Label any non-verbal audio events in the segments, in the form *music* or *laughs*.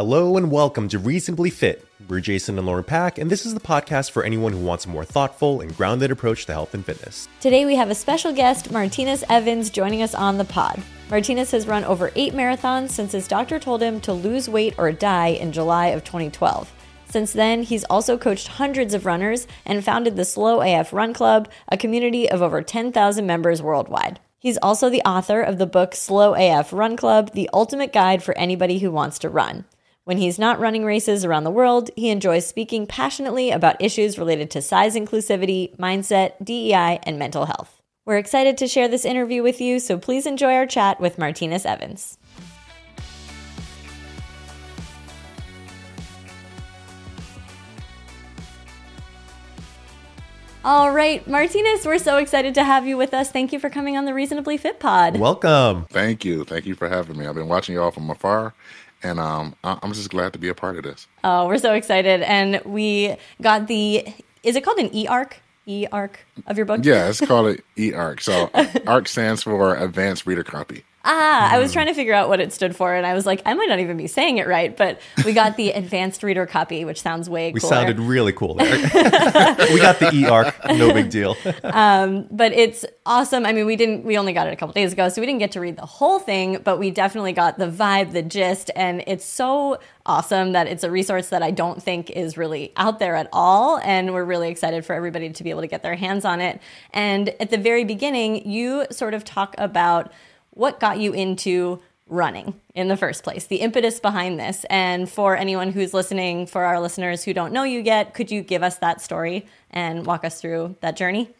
Hello and welcome to Reasonably Fit. We're Jason and Lauren Pak, and this is the podcast for anyone who wants a more thoughtful and grounded approach to health and fitness. Today we have a special guest, Martinus Evans, joining us on the pod. Martinus has run over eight marathons since his doctor told him to lose weight or die in July of 2012. Since then, he's also coached hundreds of runners and founded the Slow AF Run Club, a community of over 10,000 members worldwide. He's also the author of the book Slow AF Run Club, the ultimate guide for anybody who wants to run. When he's not running races around the world, he enjoys speaking passionately about issues related to size inclusivity, mindset, DEI, and mental health. We're excited to share this interview with you, so please enjoy our chat with Martinus Evans. All right, Martinus, we're so excited to have you with us. Thank you for coming on the Reasonably Fit Pod. Welcome. Thank you. Thank you for having me. I've been watching you all from afar, and um, I- I'm just glad to be a part of this. Oh, we're so excited. And we got the, is it called an E arc? E arc of your book? Yeah, it's called it eARC. So ARC stands for Advanced Reader Copy. Ah, I was trying to figure out what it stood for, and I was like, I might not even be saying it right, but we got the advanced reader copy, which sounds way cool. We cooler. sounded really cool there. *laughs* we got the E arc, no big deal. but it's awesome. I mean, we didn't, we only got it a couple days ago, so we didn't get to read the whole thing, but we definitely got the vibe, the gist, and it's so awesome that it's a resource that I don't think is really out there at all. And we're really excited for everybody to be able to get their hands on it. And at the very beginning, you sort of talk about what got you into running in the first place, the impetus behind this. And for anyone who's listening, for our listeners who don't know you yet, could you give us that story and walk us through that journey?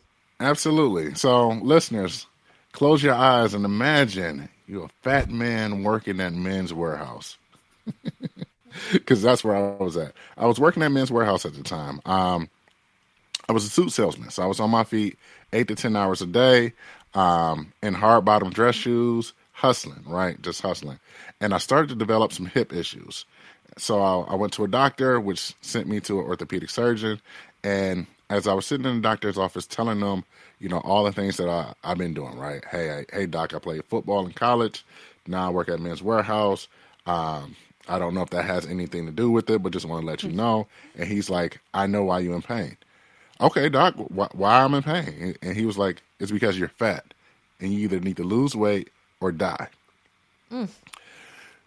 Absolutely. So, listeners, close your eyes and imagine you're a fat man working at Men's Wearhouse. *laughs* Because that's where I was at. I was working at Men's Wearhouse at the time. Um, I was a suit salesman, so I was on my feet eight to 10 hours a day um, in hard bottom dress shoes, hustling, right? Just hustling. And I started to develop some hip issues. So I, I went to a doctor, which sent me to an orthopedic surgeon. And as I was sitting in the doctor's office telling them, you know, all the things that I, I've been doing, right? Hey, I, hey, doc, I played football in college. Now I work at Men's Wearhouse. Um, I don't know if that has anything to do with it, but just want to let you know. And he's like, I know why you're in pain. Okay, doc, wh- why I'm in pain? And he was like, it's because you're fat and you either need to lose weight or die.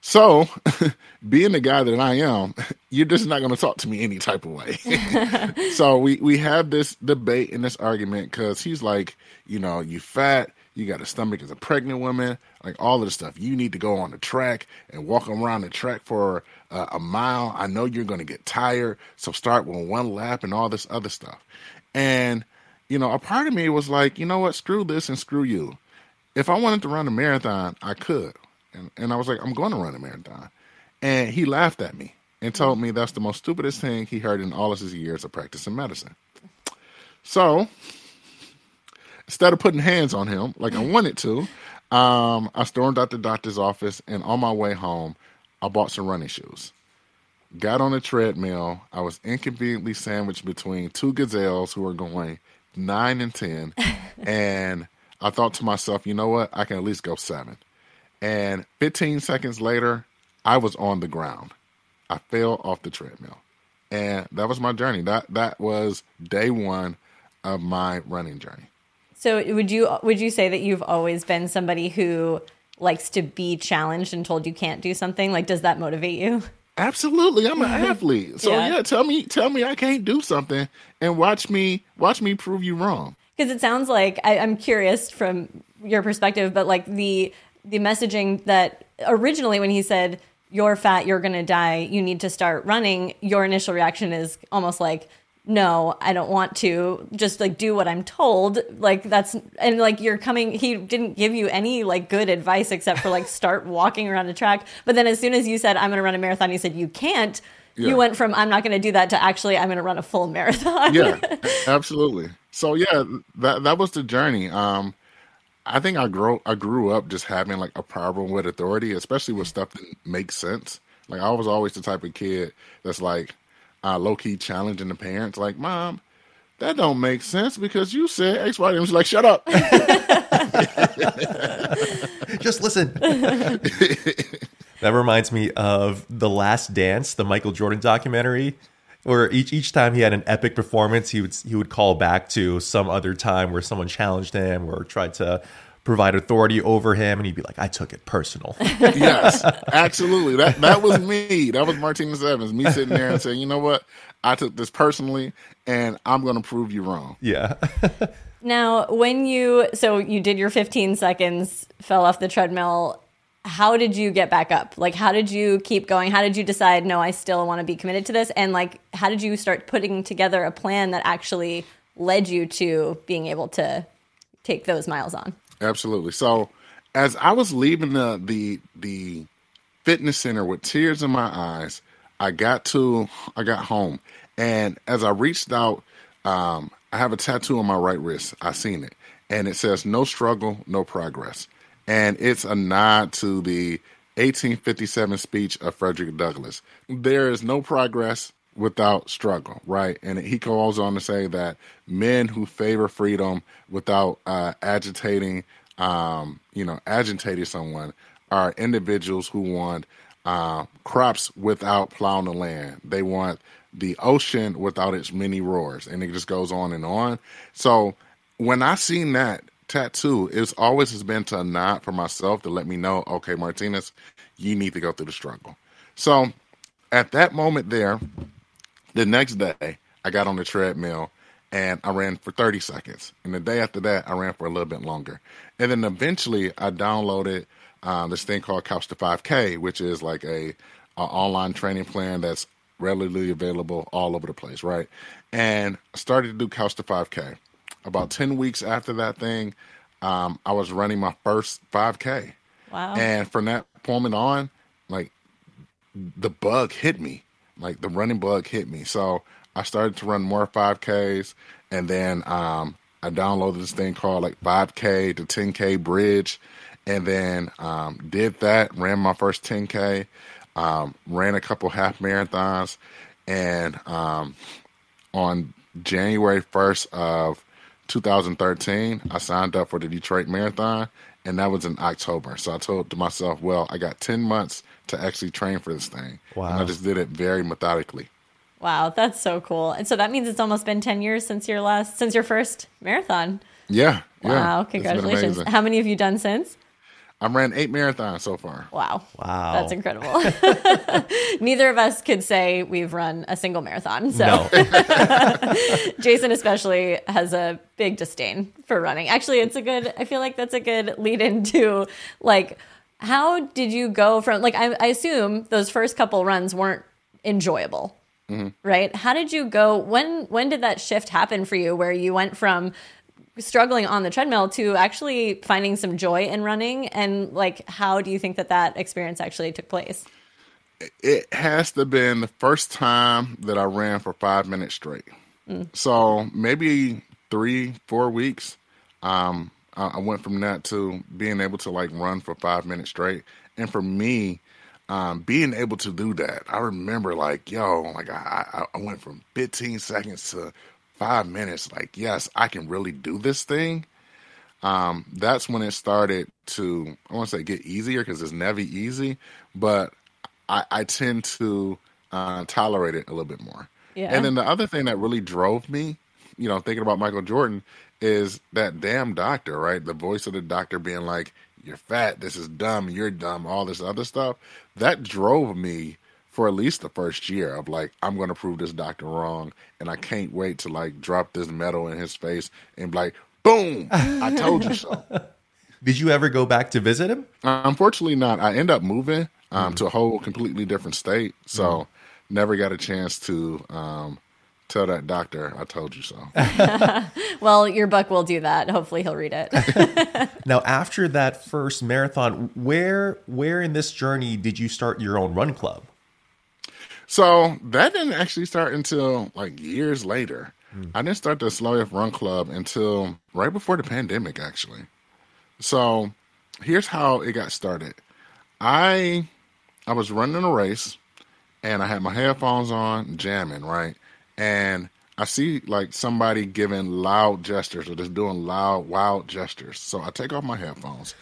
So, *laughs* being the guy that I am, *laughs* you're just not going to talk to me any type of way. *laughs* so we we have this debate and this argument because he's like, you know, you fat, you got a stomach as a pregnant woman, like all of the stuff. You need to go on the track and walk around the track for uh, a mile. I know you're going to get tired, so start with one lap and all this other stuff. And you know, a part of me was like, you know what, screw this and screw you. If I wanted to run a marathon, I could. And, and I was like, I'm going to run a marathon. And he laughed at me and told me that's the most stupidest thing he heard in all of his years of practicing medicine. So instead of putting hands on him like I wanted to, um, I stormed out the doctor's office and on my way home, I bought some running shoes. Got on a treadmill. I was inconveniently sandwiched between two gazelles who were going nine and 10. *laughs* and I thought to myself, you know what? I can at least go seven. And 15 seconds later, I was on the ground. I fell off the treadmill. And that was my journey. That that was day one of my running journey. So would you would you say that you've always been somebody who likes to be challenged and told you can't do something? Like does that motivate you? Absolutely, I'm an *laughs* athlete. So Yeah. yeah. tell me, tell me I can't do something, and watch me, watch me prove you wrong. Because it sounds like I, I'm curious from your perspective, but like the the messaging that originally when he said you're fat, you're gonna die, you need to start running, your initial reaction is almost like no, I don't want to. Just like do what I'm told. Like that's and like you're coming. He didn't give you any like good advice except for like start *laughs* walking around a track. But then as soon as you said I'm going to run a marathon, he said you can't. Yeah. You went from I'm not going to do that to actually I'm going to run a full marathon. Yeah, *laughs* absolutely. So yeah, that that was the journey. Um, I think I grew I grew up just having like a problem with authority, especially with stuff that makes sense. Like I was always the type of kid that's like uh, low key challenging the parents, like, "Mom, that don't make sense because you said X, Y." And she's like, "Shut up." *laughs* Just listen. *laughs* That reminds me of The Last Dance, the Michael Jordan documentary, where each each time he had an epic performance, he would he would call back to some other time where someone challenged him or tried to provide authority over him, and he'd be like, "I took it personal." *laughs* yes, absolutely. That that was me. That was Martinus Evans. Me sitting there and saying, "You know what? I took this personally, and I'm going to prove you wrong." yeah. *laughs* Now, when you so you did your 15 seconds, fell off the treadmill, how did you get back up? Like how did you keep going? How did you decide no, I still want to be committed to this? And like how did you start putting together a plan that actually led you to being able to take those miles on? Absolutely. So, as I was leaving the the the fitness center with tears in my eyes, I got to I got home, and as I reached out, um, I have a tattoo on my right wrist. I seen it, and it says "No struggle, no progress," and it's a nod to the 1857 speech of Frederick Douglass. There is no progress without struggle, right? And he goes on to say that men who favor freedom without uh, agitating, um, you know, agitating someone are individuals who want uh, crops without plowing the land. They want the ocean without its many roars, and it just goes on and on. So when I seen that tattoo, it's always has been to a nod for myself to let me know, okay, Martinus, you need to go through the struggle. So at that moment there, the next day, I got on the treadmill and I ran for 30 seconds. And the day after that, I ran for a little bit longer. And then eventually, I downloaded uh, this thing called Couch to 5K, which is like a, a online training plan that's readily available all over the place, right? And I started to do Couch to 5K. About 10 weeks after that thing, um, I was running my first 5K. Wow. And from that moment on, like the bug hit me. Like the running bug hit me. So I started to run more 5Ks. And then um, I downloaded this thing called like 5K to 10K Bridge. And then um, did that, ran my first 10K, um, ran a couple half marathons. And um, on January 1st of 2013, I signed up for the Detroit Marathon, and that was in October. So I told to myself, well, I got 10 months to actually train for this thing. Wow. And I just did it very methodically. Wow, that's so cool. And so that means it's almost been 10 years since your last since your first marathon. Yeah. yeah. Wow, It's congratulations. How many have you done since? I've ran eight marathons so far. Wow. Wow. That's incredible. *laughs* Neither of us could say we've run a single marathon. So No. *laughs* Jason especially has a big disdain for running. Actually, it's a good I feel like that's a good lead into like how did you go from like I, I assume those first couple runs weren't enjoyable. Right? How did you go when when did that shift happen for you where you went from struggling on the treadmill to actually finding some joy in running and like how do you think that that experience actually took place It has to have been the first time that I ran for five minutes straight. So maybe three, four weeks. Um, I, went from that to being able to like run for five minutes straight. And for me, um, being able to do that, I remember like, yo, like I, I, I went from 15 seconds to five minutes. Like, yes, I can really do this thing. Um, that's when it started to, I want to say get easier because it's never easy, but I, I tend to uh, tolerate it a little bit more. Yeah. And then the other thing that really drove me, you know, thinking about Michael Jordan is that damn doctor, right? The voice of the doctor being like, you're fat, this is dumb, you're dumb, all this other stuff. That drove me for at least the first year of like, I'm going to prove this doctor wrong. And I can't wait to like drop this medal in his face and be like, boom, I told you so. *laughs* Did you ever go back to visit him? Uh, unfortunately, not. I end up moving um, to a whole completely different state, so never got a chance to um, tell that doctor I told you so. *laughs* *laughs* well your book will do that hopefully he'll read it *laughs* Now, after that first marathon, where where in this journey did you start your own run club? so that didn't actually start until like years later. Hmm. I didn't start the Slow AF Run Club until right before the pandemic, actually. So here's how it got started. I I was running a race and I had my headphones on, jamming, right? And I see like somebody giving loud gestures or just doing loud, wild gestures. So I take off my headphones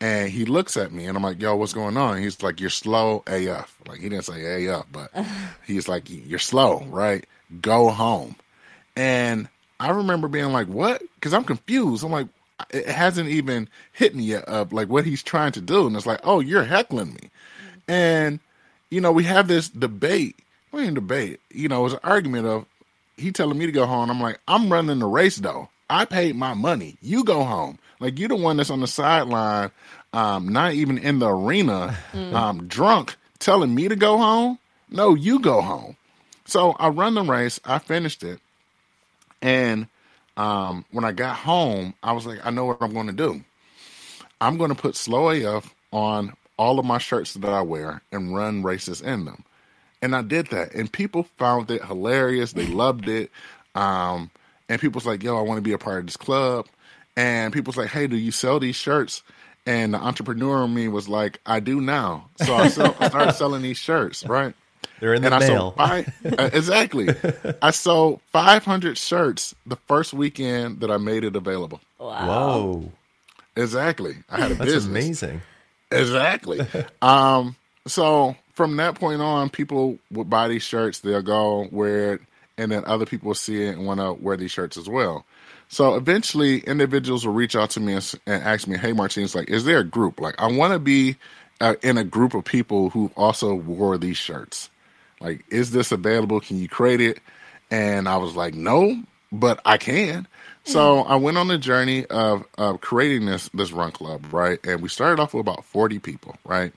And he looks at me and I'm like, yo, what's going on? He's like, you're slow AF. Like, he didn't say AF, but *laughs* he's like, you're slow, right? Go home. And I remember being like, what? Because I'm confused. I'm like, it hasn't even hit me yet of like what he's trying to do. And it's like, oh, you're heckling me. Mm. And, you know, we have this debate. We ain't debate. You know, it was an argument of he telling me to go home. I'm like, I'm running the race though. I paid my money. You go home. Like you're the one that's on the sideline, um, not even in the arena, *laughs* um, drunk, telling me to go home. No, you go home. So I run the race. I finished it, and um, when I got home, I was like, I know what I'm going to do. I'm going to put Slow AF on all of my shirts that I wear and run races in them. And I did that, and people found it hilarious. They loved it. Um, and people's like, "Yo, I want to be a part of this club." And people's like, "Hey, do you sell these shirts?" And the entrepreneur in me was like, "I do now." So I, sell, I started *laughs* selling these shirts, right? They're in the and I mail. sold five, *laughs* uh, exactly. I sold 500 shirts the first weekend that I made it available. Wow. Whoa, Exactly. I had a that's business. amazing. Exactly. um, so from that point on, people would buy these shirts, they'll go wear it, and then other people see it and want to wear these shirts as well. So eventually, individuals will reach out to me and, and ask me, "Hey, Martinus, like, is there a group? Like, I want to be uh, in a group of people who also wore these shirts. Like, is this available? Can you create it?" And I was like, "No, but I can." So I went on the journey of, of creating this this run club, right? And we started off with about forty people, right?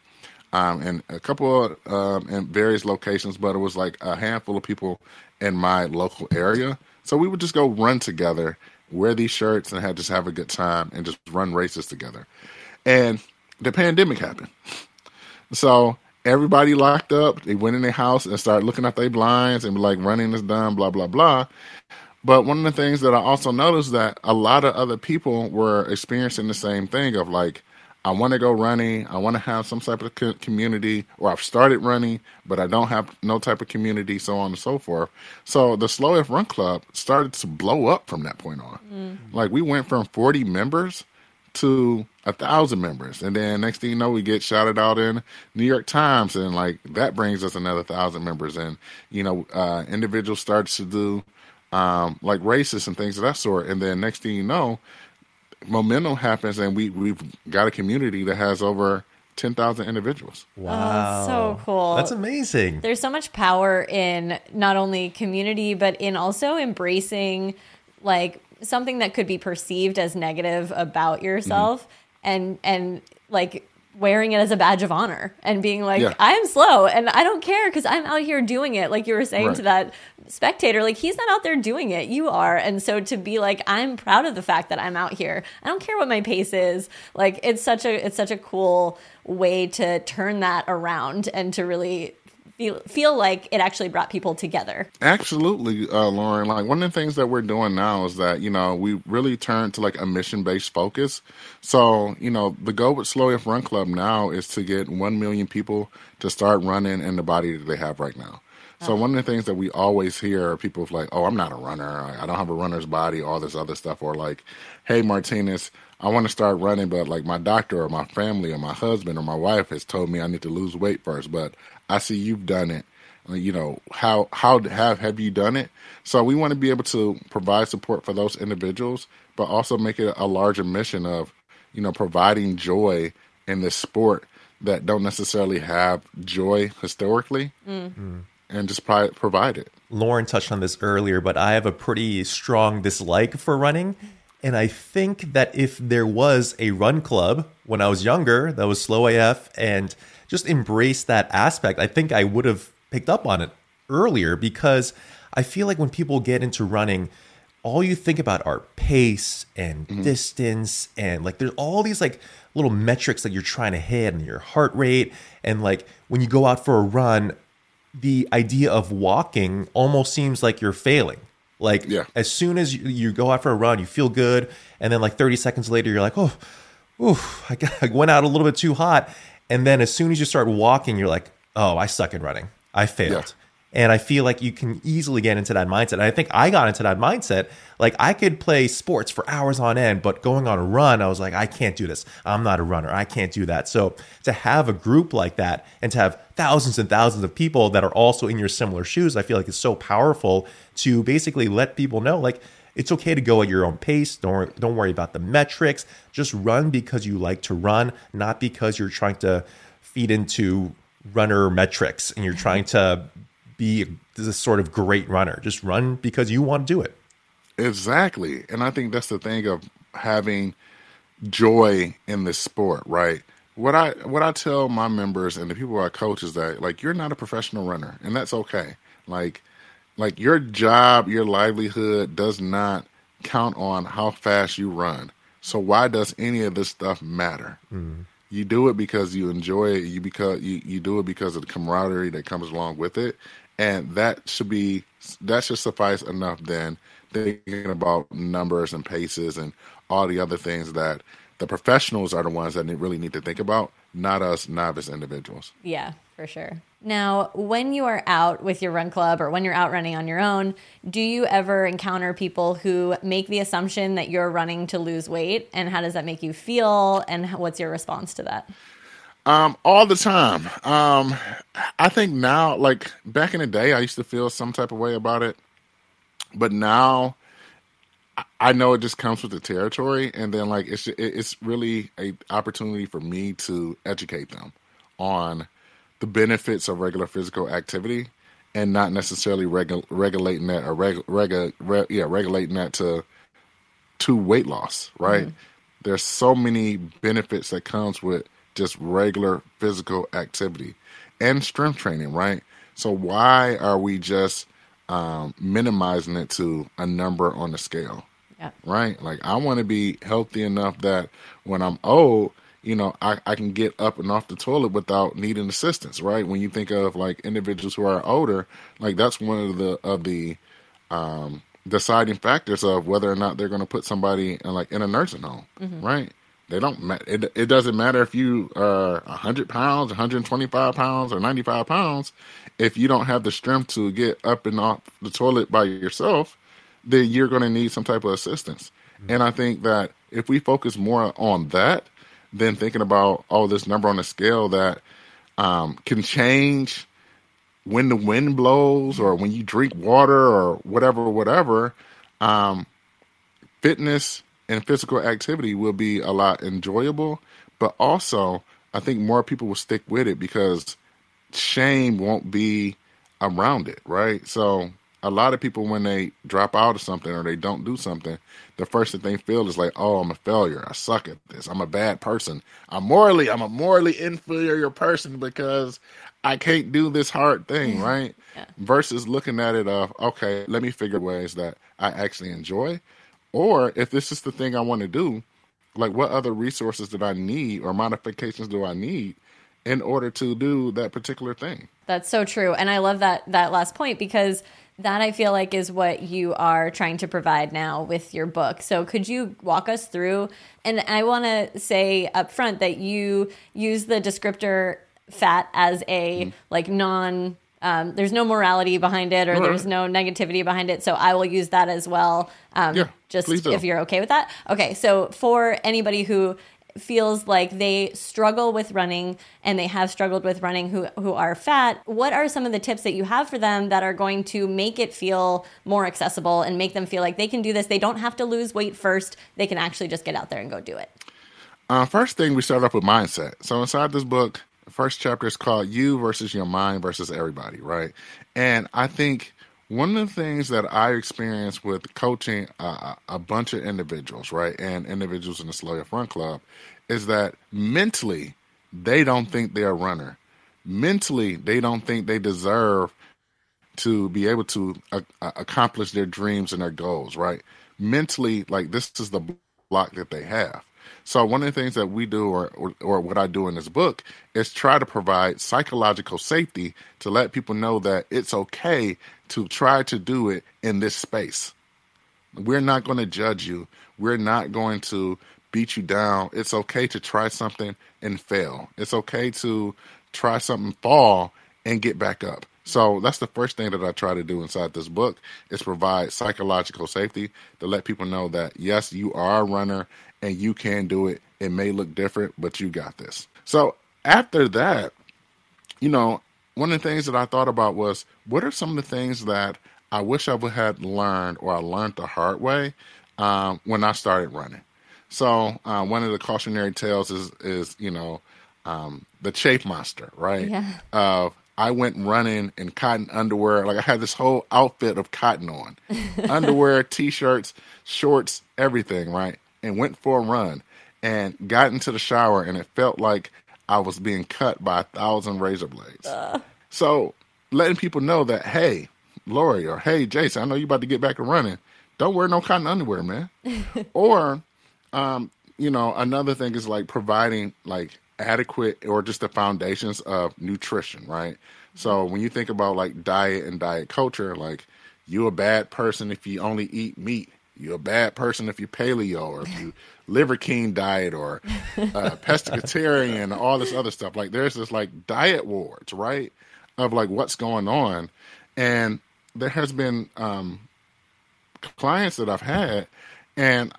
Um, and a couple of, um, in various locations, but it was like a handful of people in my local area. So we would just go run together, wear these shirts, and have just have a good time and just run races together. And the pandemic happened, so everybody locked up. They went in their house and started looking at their blinds and like, running is done, blah blah blah. But one of the things that I also noticed that a lot of other people were experiencing the same thing of like, I want to go running, I want to have some type of community, or I've started running, but I don't have no type of community, so on and so forth. So the Slow AF Run Club started to blow up from that point on. Like we went from 40 members to a thousand members, and then next thing you know, we get shouted out in New York Times, and like that brings us another thousand members, and you know, uh, individuals starts to do um, like races and things of that sort. And then next thing you know, momentum happens, and we we've got a community that has over ten thousand individuals. Wow, oh, so cool. That's amazing. There's so much power in not only community, but in also embracing like something that could be perceived as negative about yourself mm-hmm. and and like wearing it as a badge of honor and being like Yeah. I am slow and I don't care because I'm out here doing it like you were saying to that spectator like he's not out there doing it. You are. And so to be like I'm proud of the fact that I'm out here. I don't care what my pace is. Like it's such a it's such a cool way to turn that around and to really feel feel like it actually brought people together Absolutely, uh, Lauren. Like one of the things that we're doing now is that you know we really turn to like a mission based focus. So you know the goal with Slow AF Run Club now is to get one million people to start running in the body that they have right now. So one of the things that we always hear are people like, "Oh, I'm not a runner. I I don't have a runner's body. All this other stuff." Or like, "Hey, Martinus, I want to start running, but like my doctor or my family or my husband or my wife has told me I need to lose weight first, but I see you've done it. You know how how have have you done it? So we want to be able to provide support for those individuals, but also make it a larger mission of you know providing joy in this sport that don't necessarily have joy historically, mm-hmm. and just pri- provide it. Lauren touched on this earlier, but I have a pretty strong dislike for running. And I think that if there was a run club when I was younger that was slow AF and just embrace that aspect, I think I would have picked up on it earlier because I feel like when people get into running, all you think about are pace and mm-hmm. distance and like there's all these like little metrics that you're trying to hit and your heart rate and like when you go out for a run the idea of walking almost seems like you're failing. Like Yeah. as soon as you, you go out for a run, you feel good, and then like 30 seconds later, you're like, oh, oof, I, got, *laughs* I went out a little bit too hot. And then as soon as you start walking, you're like, oh, I suck at running. I failed. And I feel like you can easily get into that mindset. And I think I got into that mindset. Like I could play sports for hours on end, but going on a run, I was like, I can't do this. I'm not a runner. I can't do that. So to have a group like that and to have thousands and thousands of people that are also in your similar shoes, I feel like it's so powerful to basically let people know, like, it's okay to go at your own pace. Don't don't worry about the metrics. Just run because you like to run, not because you're trying to feed into runner metrics and you're trying to be this sort of great runner. Just run because you want to do it. Exactly. And I think that's the thing of having joy in this sport, right? What I what I tell my members and the people I coach is that like you're not a professional runner and that's okay. Like like your job, your livelihood does not count on how fast you run. So why does any of this stuff matter? Mm. You do it because you enjoy it. You because you, you do it because of the camaraderie that comes along with it and that should be that should suffice enough then thinking about numbers and paces and all the other things that the professionals are the ones that really need to think about not us novice individuals yeah for sure. Now when you are out with your run club or when you're out running on your own do you ever encounter people who make the assumption that you're running to lose weight? And how does that make you feel? And what's your response to that? Um, all the time. Um, I think now, like back in the day, I used to feel some type of way about it, but now I know it just comes with the territory, and then like it's it's really a opportunity for me to educate them on the benefits of regular physical activity, and not necessarily regu- regulating that or reg, reg, yeah regulating that to to weight loss. Right? Mm-hmm. There's so many benefits that comes with just regular physical activity and strength training, right? So why are we just um, minimizing it to a number on the scale? Yeah. Right? Like I want to be healthy enough that when I'm old, you know, I, I can get up and off the toilet without needing assistance, right? When you think of like individuals who are older, like that's one of the of the um, deciding factors of whether or not they're going to put somebody in like in a nursing home, mm-hmm. right? They don't. It, it doesn't matter if you are hundred pounds, one hundred twenty-five pounds, or ninety-five pounds. If you don't have the strength to get up and off the toilet by yourself, then you're going to need some type of assistance. Mm-hmm. And I think that if we focus more on that than thinking about oh this number on the scale that um, can change when the wind blows or when you drink water or whatever, whatever. Um, fitness and physical activity will be a lot enjoyable, but also I think more people will stick with it because shame won't be around it, right? So a lot of people when they drop out of something or they don't do something, the first thing they feel is like, "Oh, I'm a failure. I suck at this. I'm a bad person. I'm morally, I'm a morally inferior person because I can't do this hard thing, mm-hmm. right?" Yeah. Versus looking at it of, "Okay, let me figure ways that I actually enjoy or if this is the thing I want to do, like what other resources did I need or modifications do I need in order to do that particular thing? That's so true. And I love that that last point because that I feel like is what you are trying to provide now with your book. So could you walk us through and I want to say up front that you use the descriptor fat as a mm. like non um, there's no morality behind it or right. there's no negativity behind it. So I will use that as well. Um, yeah, just if you're okay with that. Okay. So for anybody who feels like they struggle with running and they have struggled with running who who are fat. What are some of the tips that you have for them that are going to make it feel more accessible and make them feel like they can do this? They don't have to lose weight first. They can actually just get out there and go do it. Uh, first thing we start off with mindset. So inside this book first chapter is called You versus Your Mind versus Everybody, right? And I think one of the things that I experienced with coaching a, a bunch of individuals, right, and individuals in the Slow Your Run Club is that mentally they don't think they're a runner. Mentally, they don't think they deserve to be able to uh, accomplish their dreams and their goals, right? Mentally, like this is the block that they have. So one of the things that we do, or, or, or what I do in this book, is try to provide psychological safety to let people know that it's okay to try to do it in this space. We're not going to judge you. We're not going to beat you down. It's okay to try something and fail. It's okay to try something, fall, and get back up. So that's the first thing that I try to do inside this book is provide psychological safety to let people know that yes, you are a runner and you can do it. It may look different, but you got this. So after that, you know, one of the things that I thought about was what are some of the things that I wish I would have learned or I learned the hard way um, when I started running. So uh, one of the cautionary tales is is you know um, the chafe monster, right? Yeah. Uh, I went running in cotton underwear. Like I had this whole outfit of cotton on, *laughs* underwear, t-shirts, shorts, everything, right? And went for a run and got into the shower, and it felt like I was being cut by a thousand razor blades. So letting people know that, hey, Lori, or hey, Jason, I know you about to get back and running. Don't wear no cotton underwear, man. *laughs* or, um, you know, another thing is like providing like adequate or just the foundations of nutrition, right? So when you think about like diet and diet culture, like you a bad person if you only eat meat. You're a bad person if you're paleo or if you *laughs* liver king diet or uh, pescatarian, all this other stuff. Like there's this like diet wars, right? Of like what's going on, and there has been um, clients that I've had, and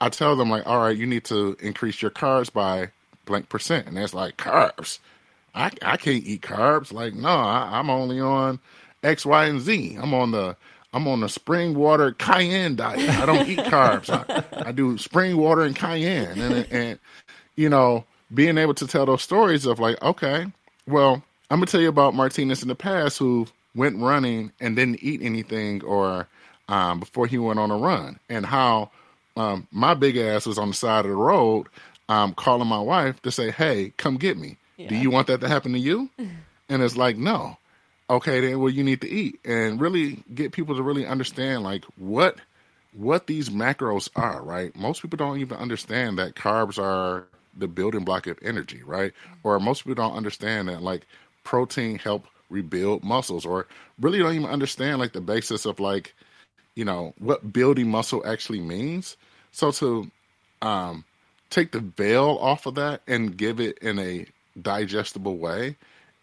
I tell them like, all right, you need to increase your carbs by blank percent, and it's like carbs. I I can't eat carbs. Like no, I, I'm only on X, Y, and Z. I'm on the I'm on a spring water cayenne diet. I don't eat carbs. I, I do spring water and cayenne, and and you know being able to tell those stories of like, okay, well, I'm gonna tell you about Martinus in the past who went running and didn't eat anything or um, before he went on a run, and how um, my big ass was on the side of the road um, calling my wife to say, "Hey, come get me. Do you want that to happen to you?" *laughs* and it's like, no. Okay, then well, you need to eat and really get people to really understand like what what these macros are. Right? Most people don't even understand that carbs are the building block of energy. Right? Or most people don't understand that like protein help rebuild muscles, or really don't even understand like the basis of like you know what building muscle actually means. So to um, take the veil off of that and give it in a digestible way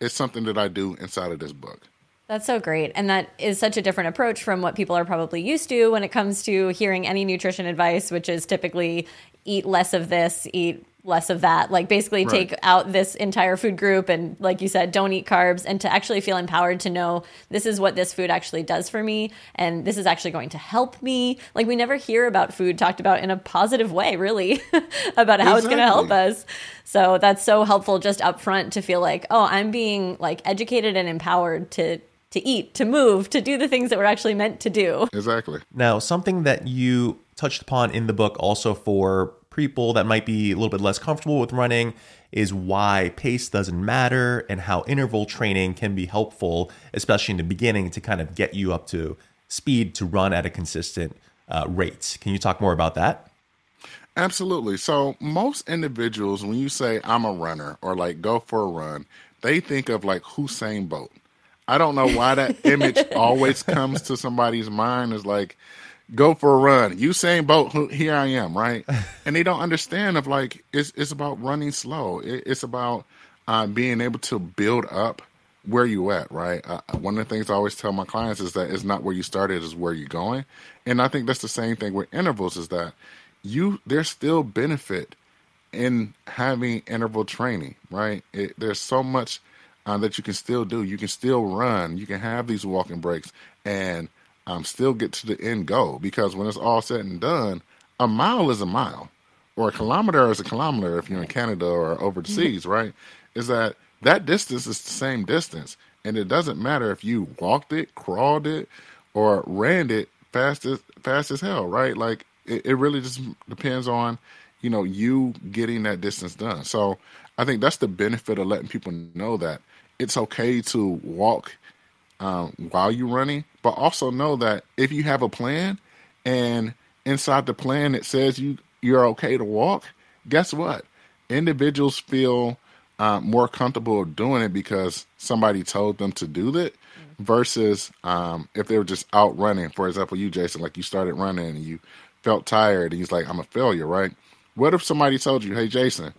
is something that I do inside of this book. That's so great. And that is such a different approach from what people are probably used to when it comes to hearing any nutrition advice, which is typically eat less of this, eat less of that. Like basically Right. take out this entire food group and like you said, don't eat carbs and to actually feel empowered to know this is what this food actually does for me and this is actually going to help me. Like we never hear about food talked about in a positive way, really, *laughs* about how it's going to help us. So that's so helpful just up front to feel like, oh, I'm being like educated and empowered to to eat, to move, to do the things that we're actually meant to do. Exactly. Now, something that you touched upon in the book also for people that might be a little bit less comfortable with running is why pace doesn't matter and how interval training can be helpful, especially in the beginning, to kind of get you up to speed to run at a consistent uh, rate. Can you talk more about that? Absolutely. So most individuals, when you say I'm a runner or like go for a run, they think of like Usain Bolt. I don't know why that image *laughs* always comes to somebody's mind is like go for a run. Usain Bolt, who- here I am, right? *laughs* And they don't understand of like it's it's about running slow. It, it's about uh, being able to build up where you at, right? Uh, one of the things I always tell my clients is that it's not where you started, is where you're going. And I think that's the same thing with intervals is that you there's still benefit in having interval training, right? It, there's so much uh, that you can still do. You can still run. You can have these walking breaks and um, still get to the end goal. Because when it's all said and done, a mile is a mile, or a kilometer is a kilometer if you're in Canada or overseas, right? Is that that distance is the same distance, and it doesn't matter if you walked it, crawled it, or ran it fast as fast as hell, right? Like it, it really just depends on you know you getting that distance done. So I think that's the benefit of letting people know that it's okay to walk um, while you're running, but also know that if you have a plan and inside the plan it says you you're okay to walk, guess what? Individuals feel uh, more comfortable doing it because somebody told them to do that versus um, if they were just out running. For example, you, Jason, like you started running and you felt tired and he's like, I'm a failure, right? What if somebody told you, hey, Jason,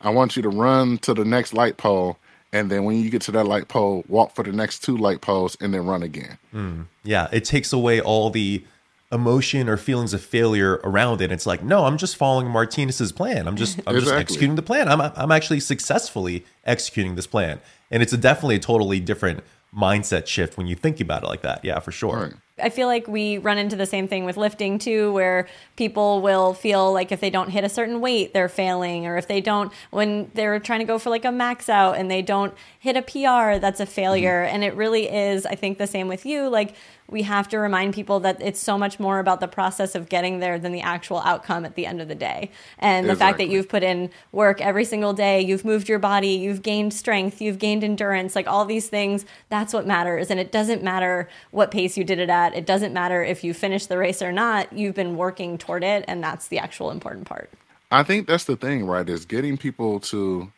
I want you to run to the next light pole and then when you get to that light pole, walk for the next two light poles, and then run again. Hmm. Yeah, it takes away all the emotion or feelings of failure around it. It's like, no, I'm just following Martinus's plan. I'm just I'm just executing the plan. I'm I'm actually successfully executing this plan. And it's a definitely a totally different mindset shift when you think about it like that. Yeah, for sure. Right. I feel like we run into the same thing with lifting too, where people will feel like if they don't hit a certain weight, they're failing, or if they don't, when they're trying to go for like a max out and they don't hit a PR, that's a mm-hmm. failure. And it really is, I think, the same with you. Like, we have to remind people that it's so much more about the process of getting there than the actual outcome at the end of the day. And the fact that you've put in work every single day, you've moved your body, you've gained strength, you've gained endurance, like all these things, that's what matters. And it doesn't matter what pace you did it at. It doesn't matter if you finished the race or not. You've been working toward it, and that's the actual important part. I think that's the thing, right? Is getting people to,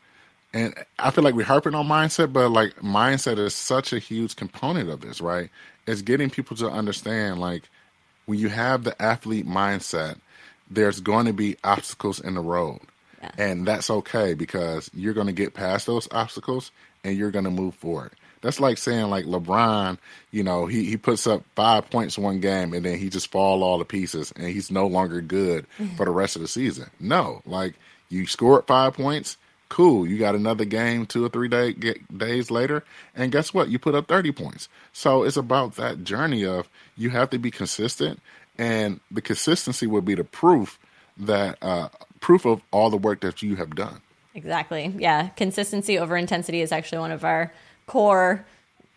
and I feel like we're harping on mindset, but like mindset is such a huge component of this, right? It's getting people to understand, like, when you have the athlete mindset, there's going to be obstacles in the road. And that's okay because you're going to get past those obstacles and you're going to move forward. That's like saying like LeBron, you know, he, he puts up five points one game and then he just fall all to pieces and he's no longer good *laughs* for the rest of the season. No, like you scored five points, cool. You got another game two or three day, get, days later, and guess what? You put up 30 points. So it's about that journey of you have to be consistent and the consistency will be the proof that uh, proof of all the work that you have done. Exactly. Yeah. Consistency over intensity is actually one of our core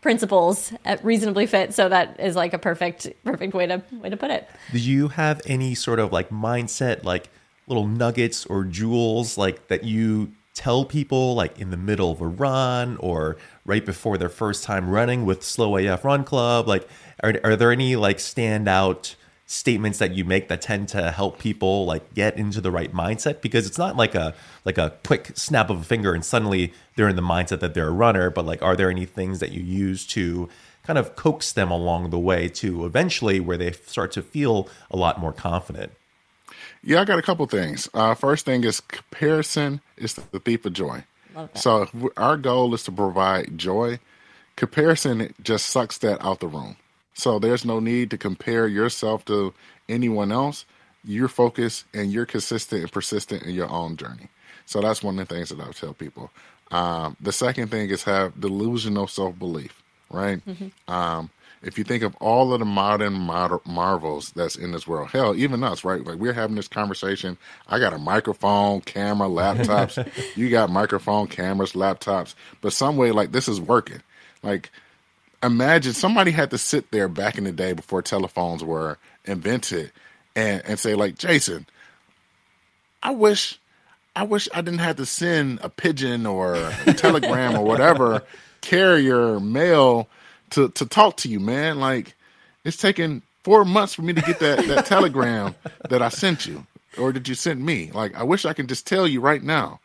principles at reasonably fit so that is like a perfect perfect way to way to put it Do you have any sort of like mindset, like little nuggets or jewels, like that you tell people, like in the middle of a run or right before their first time running with Slow AF Run Club? Like, are, are there any like standout statements that you make that tend to help people like get into the right mindset? Because it's not like a like a quick snap of a finger and suddenly they're in the mindset that they're a runner. But like, are there any things that you use to kind of coax them along the way to eventually where they start to feel a lot more confident. Yeah, I got a couple things. Uh, first thing is comparison is the thief of joy. So our goal is to provide joy. Comparison just sucks that out the room. So there's no need to compare yourself to anyone else. You're focused and you're consistent and persistent in your own journey. So that's one of the things that I tell people. Um, the second thing is have delusional self belief, right? Um, if you think of all of the modern mar- marvels that's in this world, hell, even us, right? Like we're having this conversation. I got a microphone, camera, laptops. *laughs* you got microphone, cameras, laptops. But some way, like this is working. Like imagine somebody had to sit there back in the day before telephones were invented and, and say like jason i wish i wish i didn't have to send a pigeon or a telegram or whatever *laughs* carrier mail to, to talk to you man like it's taken four months for me to get that, that *laughs* telegram that i sent you or did you send me like i wish i could just tell you right now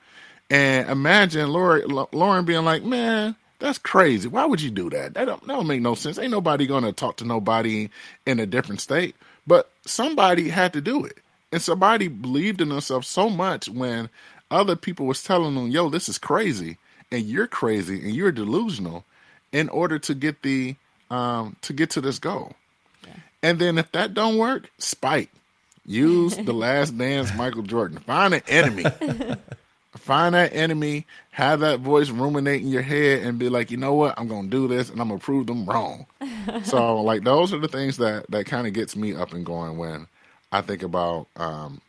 and imagine Lauren, Lauren being like, "Man, that's crazy. Why would you do that? That don't, that don't make no sense. Ain't nobody gonna talk to nobody in a different state." But somebody had to do it, and somebody believed in themselves so much when other people was telling them, "Yo, this is crazy, and you're crazy, and you're delusional," in order to get the um, to get to this goal. And then if that don't work, spite. Use the *laughs* last dance, Michael Jordan. Find an enemy *laughs* find that enemy, have that voice ruminate in your head, and be like, you know what, I'm gonna do this, and I'm gonna prove them wrong. so, *laughs* like, those are the things that that kind of gets me up and going when I think about um,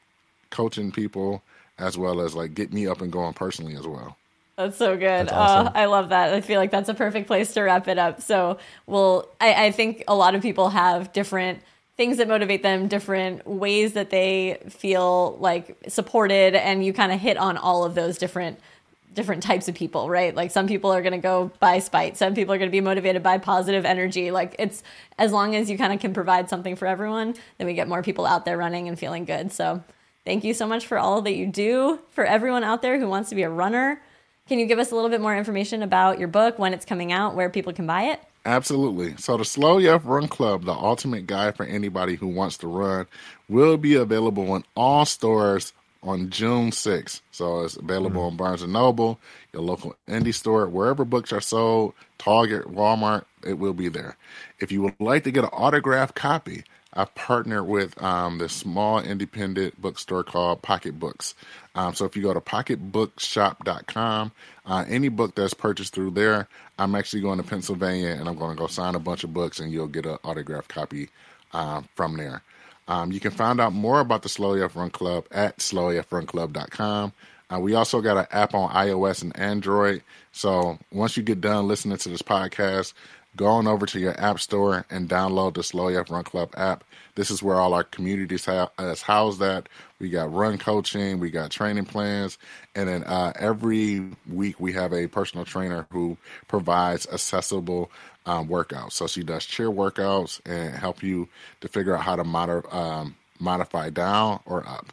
coaching people, as well as like get me up and going personally as well. That's so good. That's oh, awesome. Oh, I love that. I feel like that's a perfect place to wrap it up. So, well, I, I think a lot of people have different things that motivate them, different ways that they feel like supported, and you kind of hit on all of those different different types of people, right? Like some people are going to go by spite, some people are going to be motivated by positive energy. Like it's as long as you kind of can provide something for everyone, then we get more people out there running and feeling good. So, thank you so much for all that you do for everyone out there who wants to be a runner. Can you give us a little bit more information about your book, when it's coming out, where people can buy it? Absolutely. So the Slow AF Run Club, the ultimate guide for anybody who wants to run, will be available in all stores on June 6th. So it's available mm. on Barnes and Noble, your local indie store, wherever books are sold, Target, Walmart, it will be there. If you would like to get an autographed copy, I've partnered with um, this small independent bookstore called Pocket Books. Um, so if you go to pocketbookshop.com, uh, any book that's purchased through there, I'm actually going to Pennsylvania and I'm going to go sign a bunch of books and you'll get an autographed copy uh, from there. Um, you can find out more about the Slow AF Run Club at slowlyuprun.club.com. Uh, we also got an app on iOS and Android. So once you get done listening to this podcast, go on over to your app store and download the Slow AF Run Club app. This is where all our communities ha- is housed at. We got run coaching, we got training plans, and then uh, every week we have a personal trainer who provides accessible um, workouts. So she does cheer workouts and help you to figure out how to mod- um, modify down or up.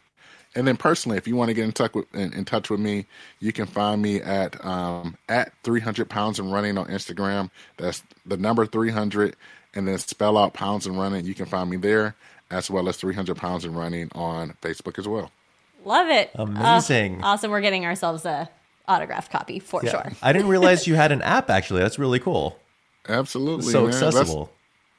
And then personally, if you want to get in touch with in, in touch with me, you can find me at um, at 300 pounds and running on Instagram. That's the number 300, and then spell out pounds and running. You can find me there, as well as 300 pounds and running on Facebook as well. Love it. Amazing. Uh, awesome. We're getting ourselves a autographed copy for Yeah. sure. I didn't *laughs* realize you had an app. Actually, that's really cool. Absolutely, so man. That's- accessible.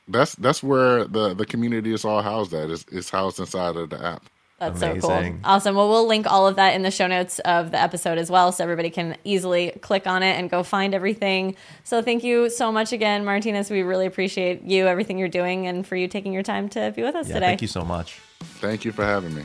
That's, that's where the the community is all housed at. Is is housed inside of the app. That's so cool. Awesome. Well, we'll link all of that in the show notes of the episode as well, so everybody can easily click on it and go find everything. So thank you so much again, Martinus. We really appreciate you, everything you're doing, and for you taking your time to be with us Yeah, today. thank you so much. Thank you for having me.